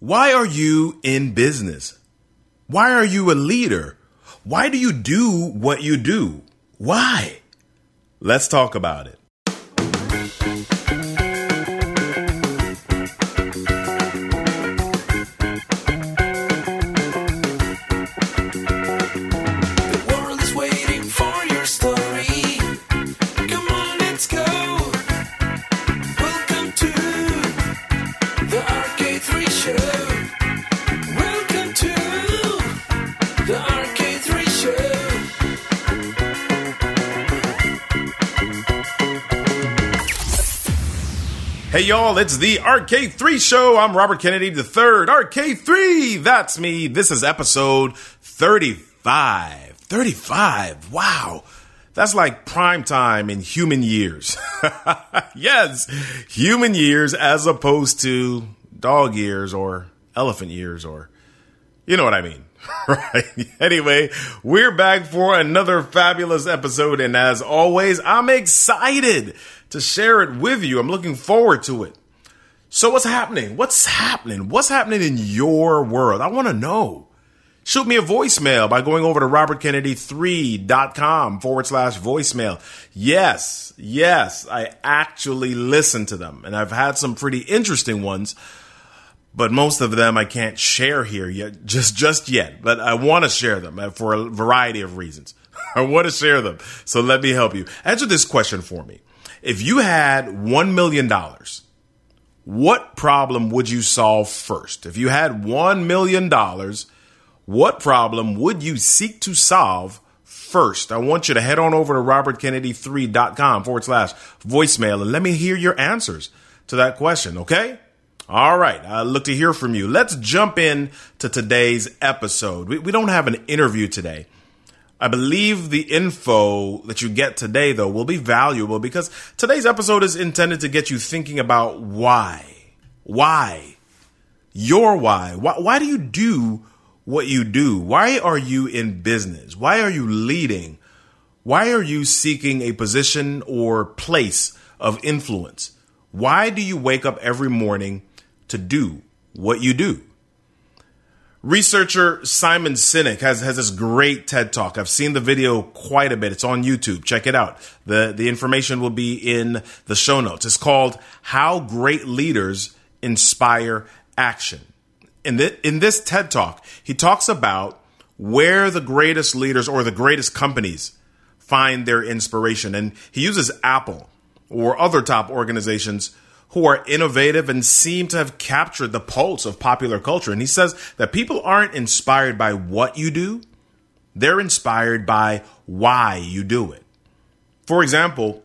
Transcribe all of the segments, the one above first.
Why are you in business? Why are you a leader? Why do you do what you do? Why? Let's talk about it. Hey y'all, it's the RK3 show. I'm Robert Kennedy the third. RK3, that's me. This is episode 35. 35. Wow. That's like prime time in human years. yes, human years as opposed to dog years or elephant years or you know what I mean. right. Anyway, we're back for another fabulous episode. And as always, I'm excited to share it with you. I'm looking forward to it. So, what's happening? What's happening? What's happening in your world? I want to know. Shoot me a voicemail by going over to robertkennedy3.com forward slash voicemail. Yes, yes, I actually listen to them. And I've had some pretty interesting ones but most of them I can't share here yet, just just yet. But I want to share them uh, for a variety of reasons. I want to share them, so let me help you. Answer this question for me: If you had one million dollars, what problem would you solve first? If you had one million dollars, what problem would you seek to solve first? I want you to head on over to robertkennedy3.com forward slash voicemail and let me hear your answers to that question. Okay. All right. I look to hear from you. Let's jump in to today's episode. We, we don't have an interview today. I believe the info that you get today, though, will be valuable because today's episode is intended to get you thinking about why. Why? Your why. Why, why do you do what you do? Why are you in business? Why are you leading? Why are you seeking a position or place of influence? Why do you wake up every morning to do what you do? Researcher Simon Sinek has, has this great TED talk. I've seen the video quite a bit. It's on YouTube. Check it out. The, the information will be in the show notes. It's called How Great Leaders Inspire Action. In, the, in this TED talk, he talks about where the greatest leaders or the greatest companies find their inspiration. And he uses Apple or other top organizations who are innovative and seem to have captured the pulse of popular culture. And he says that people aren't inspired by what you do, they're inspired by why you do it. For example,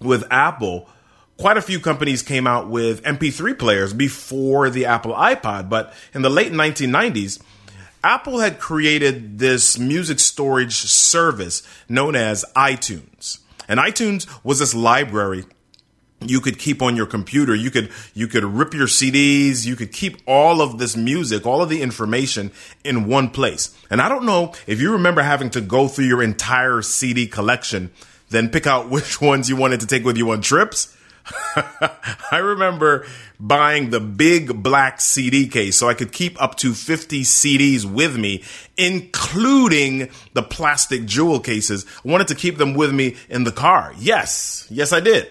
with Apple, quite a few companies came out with MP3 players before the Apple iPod, but in the late 1990s, Apple had created this music storage service known as iTunes. And iTunes was this library you could keep on your computer. You could you could rip your CDs. You could keep all of this music, all of the information in one place. And I don't know if you remember having to go through your entire CD collection, then pick out which ones you wanted to take with you on trips. I remember buying the big black CD case so I could keep up to 50 CDs with me, including the plastic jewel cases. I wanted to keep them with me in the car. Yes, yes, I did.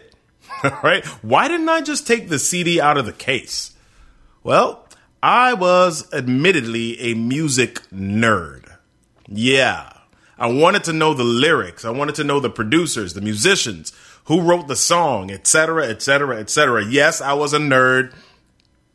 right? Why didn't I just take the CD out of the case? Well, I was admittedly a music nerd. Yeah. I wanted to know the lyrics. I wanted to know the producers, the musicians, who wrote the song, etc., etc., etc. Yes, I was a nerd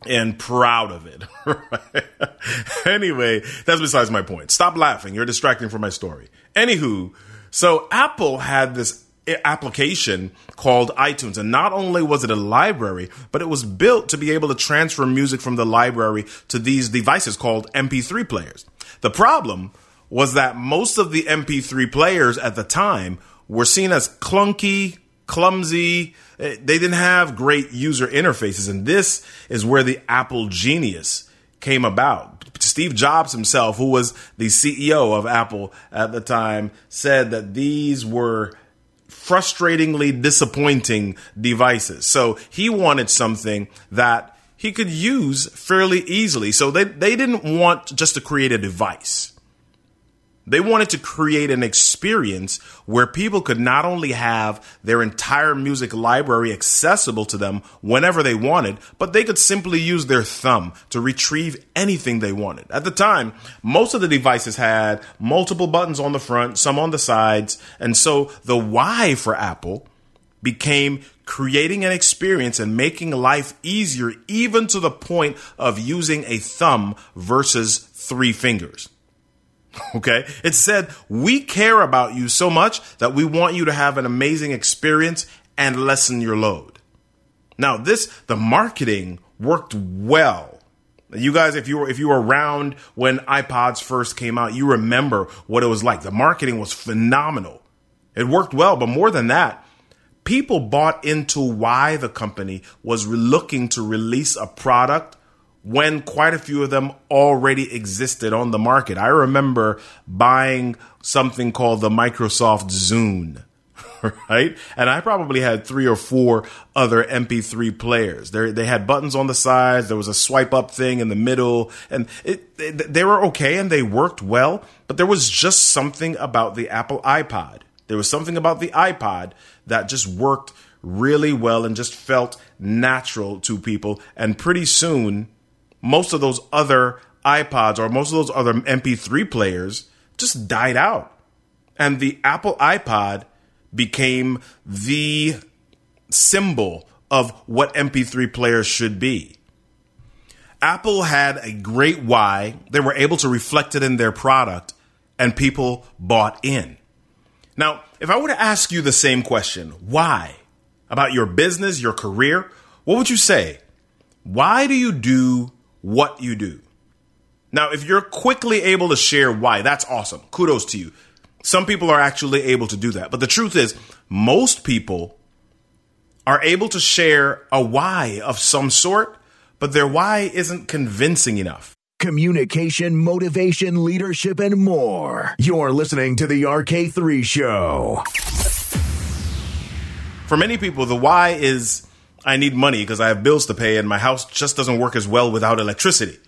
and proud of it. anyway, that's besides my point. Stop laughing. You're distracting from my story. Anywho, so Apple had this application called iTunes. And not only was it a library, but it was built to be able to transfer music from the library to these devices called MP3 players. The problem was that most of the MP3 players at the time were seen as clunky, clumsy. Eh, they didn't have great user interfaces. And this is where the Apple genius came about. Steve Jobs himself, who was the CEO of Apple at the time, said that these were frustratingly disappointing devices. So he wanted something that he could use fairly easily. So they, they didn't want just to create a device. They wanted to create an experience where people could not only have their entire music library accessible to them whenever they wanted, but they could simply use their thumb to retrieve anything they wanted. At the time, most of the devices had multiple buttons on the front, some on the sides, and so the why for Apple became creating an experience and making life easier, even to the point of using a thumb versus three fingers. Okay. It said, we care about you so much that we want you to have an amazing experience and lessen your load. Now, this, the marketing worked well. You guys, if you were, if you were around when iPods first came out, you remember what it was like. The marketing was phenomenal. It worked well, but more than that, people bought into why the company was looking to release a product when quite a few of them already existed on the market. I remember buying something called the Microsoft Zune. Right. And I probably had three or four other MP3 players. There, they had buttons on the sides. There was a swipe up thing in the middle and it, they were okay and they worked well. But there was just something about the Apple iPod. There was something about the iPod that just worked really well and just felt natural to people. And pretty soon most of those other iPods or most of those other MP3 players just died out. And the Apple iPod became the symbol of what MP3 players should be. Apple had a great why. They were able to reflect it in their product, and people bought in. Now, if I were to ask you the same question, why? About your business, your career, what would you say? Why do you do what you do. Now, if you're quickly able to share why, that's awesome. Kudos to you. Some people are actually able to do that. But the truth is, most people are able to share a why of some sort, but their why isn't convincing enough. Communication, motivation, leadership, and more. You're listening to the RK3 Show. For many people, the why is I need money because I have bills to pay and my house just doesn't work as well without electricity.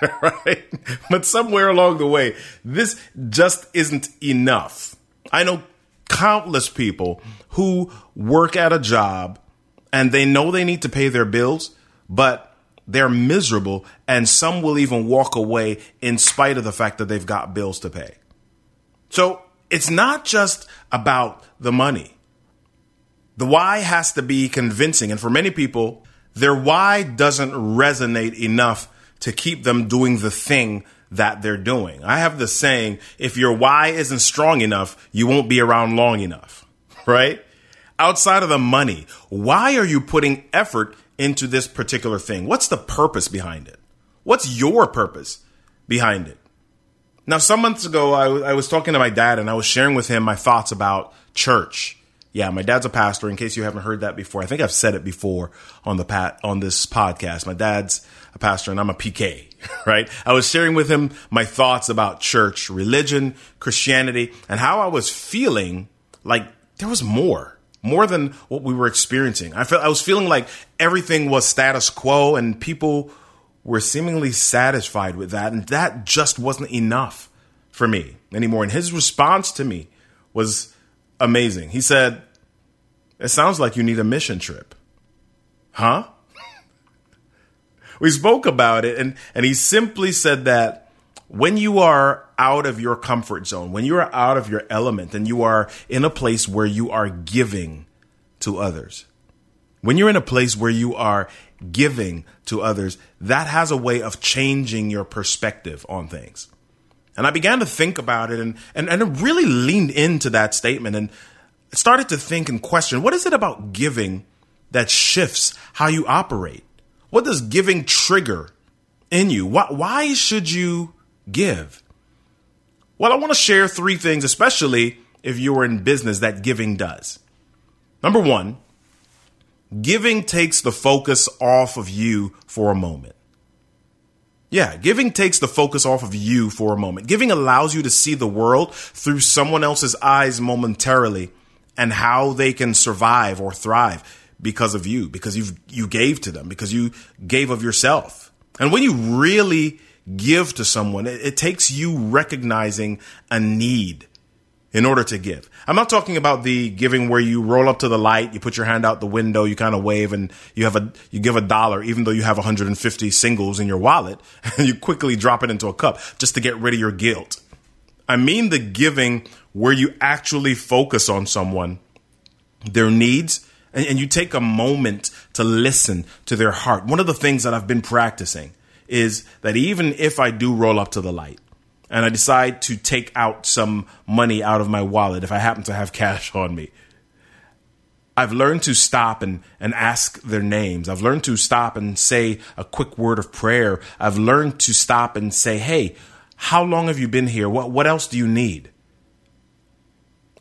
right? But somewhere along the way, this just isn't enough. I know countless people who work at a job and they know they need to pay their bills, but they're miserable and some will even walk away in spite of the fact that they've got bills to pay. So it's not just about the money. The why has to be convincing. And for many people, their why doesn't resonate enough to keep them doing the thing that they're doing. I have the saying, if your why isn't strong enough, you won't be around long enough, right? Outside of the money, why are you putting effort into this particular thing? What's the purpose behind it? What's your purpose behind it? Now, some months ago, I, w- I was talking to my dad and I was sharing with him my thoughts about church yeah, my dad's a pastor. In case you haven't heard that before, I think I've said it before on the pat on this podcast. My dad's a pastor, and I'm a PK. Right? I was sharing with him my thoughts about church, religion, Christianity, and how I was feeling like there was more, more than what we were experiencing. I felt I was feeling like everything was status quo, and people were seemingly satisfied with that, and that just wasn't enough for me anymore. And his response to me was amazing. He said, It sounds like you need a mission trip. Huh? we spoke about it, and, and he simply said that when you are out of your comfort zone, when you are out of your element, and you are in a place where you are giving to others, when you're in a place where you are giving to others, that has a way of changing your perspective on things. And I began to think about it and, and, and really leaned into that statement and started to think and question what is it about giving that shifts how you operate? What does giving trigger in you? Why, why should you give? Well, I want to share three things, especially if you're in business, that giving does. Number one, giving takes the focus off of you for a moment. Yeah, giving takes the focus off of you for a moment. Giving allows you to see the world through someone else's eyes momentarily and how they can survive or thrive. because of you, because you you gave to them, because you gave of yourself. And when you really give to someone, it, it takes you recognizing a need in order to give. I'm not talking about the giving where you roll up to the light, you put your hand out the window, you kind of wave and you have a you give a dollar even though you have 150 singles in your wallet and you quickly drop it into a cup just to get rid of your guilt. I mean the giving where you actually focus on someone, their needs, and, and you take a moment to listen to their heart. One of the things that I've been practicing is that even if I do roll up to the light, and I decide to take out some money out of my wallet if I happen to have cash on me. I've learned to stop and, and ask their names. I've learned to stop and say a quick word of prayer. I've learned to stop and say, Hey, how long have you been here? What, what else do you need?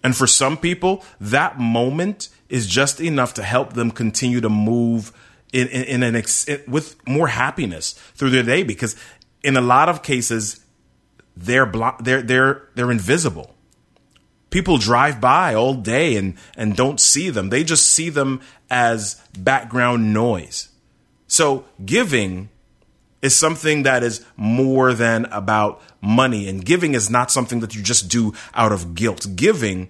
And for some people, that moment is just enough to help them continue to move in, in, in an ex, with more happiness through their day because in a lot of cases, they're blo- they're they're they're invisible. People drive by all day and and don't see them. They just see them as background noise. So giving is something that is more than about money and giving is not something that you just do out of guilt. Giving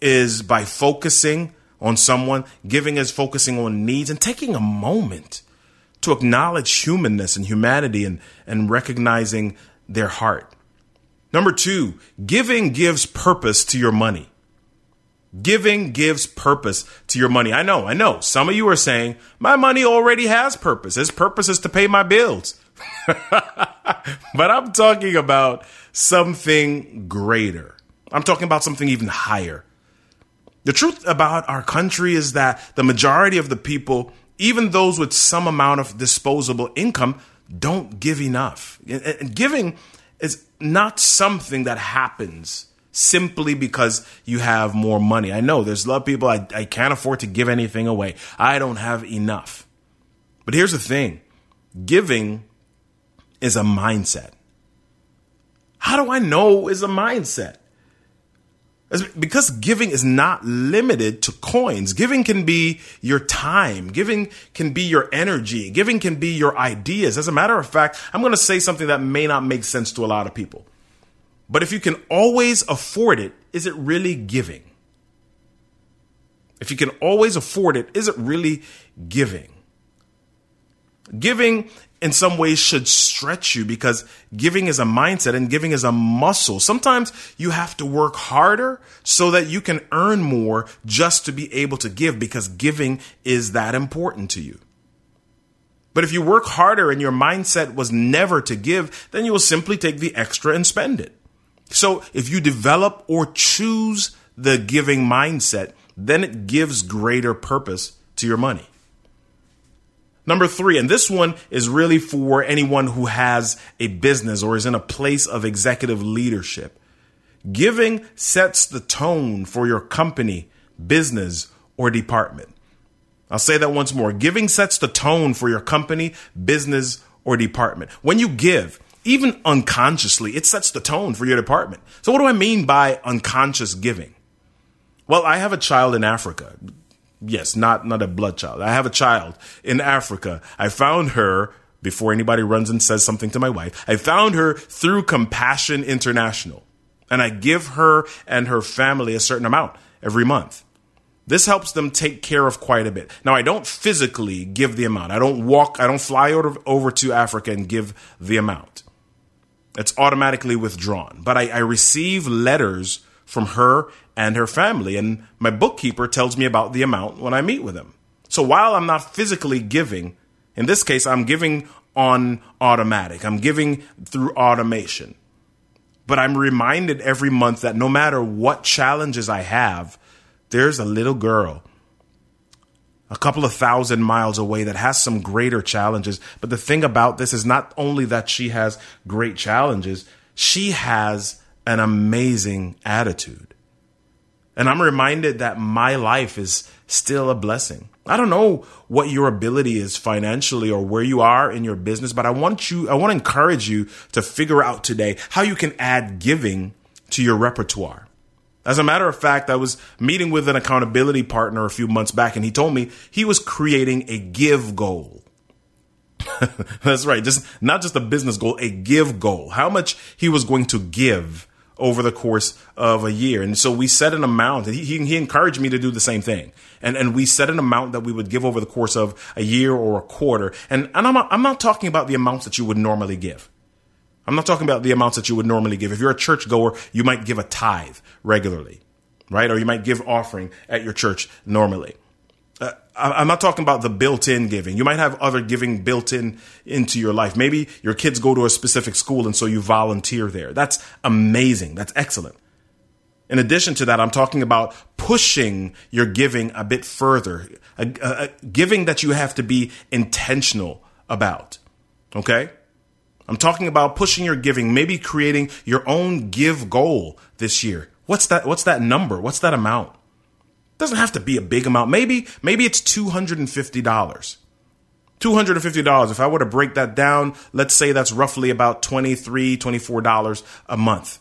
is by focusing on someone, giving is focusing on needs and taking a moment to acknowledge humanness and humanity and, and recognizing their heart. Number two, giving gives purpose to your money. Giving gives purpose to your money. I know, I know. Some of you are saying, my money already has purpose. Its purpose is to pay my bills. but I'm talking about something greater. I'm talking about something even higher. The truth about our country is that the majority of the people, even those with some amount of disposable income, don't give enough. And giving is not something that happens simply because you have more money. I know there's a lot of people, I, I can't afford to give anything away. I don't have enough. But here's the thing giving is a mindset. How do I know is a mindset? Because giving is not limited to coins. Giving can be your time. Giving can be your energy. Giving can be your ideas. As a matter of fact, I'm going to say something that may not make sense to a lot of people. But if you can always afford it, is it really giving? If you can always afford it, is it really giving? Giving in some ways should stretch you because giving is a mindset and giving is a muscle. Sometimes you have to work harder so that you can earn more just to be able to give because giving is that important to you. But if you work harder and your mindset was never to give, then you will simply take the extra and spend it. So if you develop or choose the giving mindset, then it gives greater purpose to your money. Number three, and this one is really for anyone who has a business or is in a place of executive leadership. Giving sets the tone for your company, business, or department. I'll say that once more. Giving sets the tone for your company, business, or department. When you give, even unconsciously, it sets the tone for your department. So, what do I mean by unconscious giving? Well, I have a child in Africa. Yes, not not a blood child. I have a child in Africa. I found her before anybody runs and says something to my wife. I found her through Compassion International. And I give her and her family a certain amount every month. This helps them take care of quite a bit. Now, I don't physically give the amount. I don't walk, I don't fly over, over to Africa and give the amount. It's automatically withdrawn. But I, I receive letters from her and her family. And my bookkeeper tells me about the amount when I meet with him. So while I'm not physically giving, in this case, I'm giving on automatic, I'm giving through automation. But I'm reminded every month that no matter what challenges I have, there's a little girl a couple of thousand miles away that has some greater challenges. But the thing about this is not only that she has great challenges, she has an amazing attitude. And I'm reminded that my life is still a blessing. I don't know what your ability is financially or where you are in your business, but I want you, I want to encourage you to figure out today how you can add giving to your repertoire. As a matter of fact, I was meeting with an accountability partner a few months back, and he told me he was creating a give goal. That's right, just not just a business goal, a give goal. How much he was going to give over the course of a year. And so we set an amount. He, he, he encouraged me to do the same thing. And, and we set an amount that we would give over the course of a year or a quarter. And, and I'm, not, I'm not talking about the amounts that you would normally give. I'm not talking about the amounts that you would normally give. If you're a church goer, you might give a tithe regularly, right? Or you might give offering at your church normally. Uh, I'm not talking about the built-in giving. You might have other giving built in into your life. Maybe your kids go to a specific school and so you volunteer there. That's amazing. That's excellent. In addition to that, I'm talking about pushing your giving a bit further, a, a, a giving that you have to be intentional about. Okay? I'm talking about pushing your giving, maybe creating your own give goal this year. What's that? What's that number? What's that amount? Doesn't have to be a big amount. Maybe, maybe it's $250. $250. If I were to break that down, let's say that's roughly about $23, $24 a month.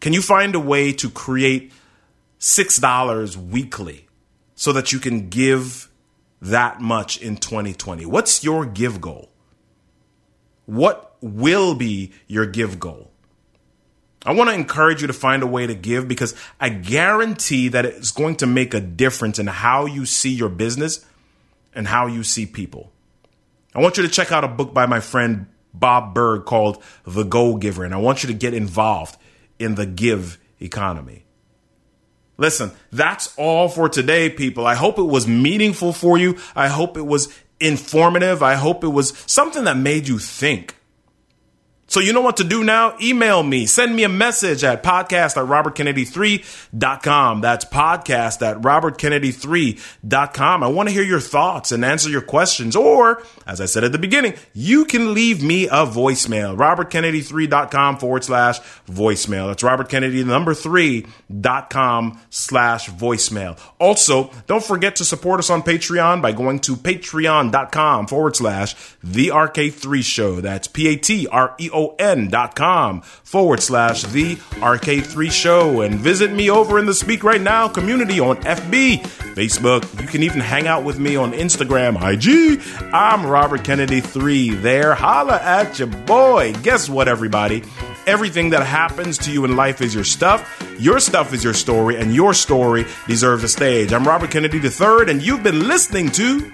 Can you find a way to create $6 weekly so that you can give that much in 2020? What's your give goal? What will be your give goal? I want to encourage you to find a way to give because I guarantee that it's going to make a difference in how you see your business and how you see people. I want you to check out a book by my friend Bob Burg called The Go Giver, and I want you to get involved in the give economy. Listen, that's all for today, people. I hope it was meaningful for you. I hope it was informative. I hope it was something that made you think. So you know what to do now? Email me. Send me a message at podcast at robertkennedy3.com. That's podcast at robertkennedy3.com. I want to hear your thoughts and answer your questions. Or, as I said at the beginning, you can leave me a voicemail. robertkennedy3.com forward slash voicemail. That's robertkennedy number three dot com slash voicemail. Also, don't forget to support us on Patreon by going to patreon.com forward slash the RK3 show. That's P-A-T-R-E-O N dot com forward slash the RK3 show and visit me over in the Speak Right Now community on FB, Facebook. You can even hang out with me on Instagram, IG. I'm Robert Kennedy 3 there. Holla at your boy. Guess what, everybody? Everything that happens to you in life is your stuff. Your stuff is your story, and your story deserves a stage. I'm Robert Kennedy III, and you've been listening to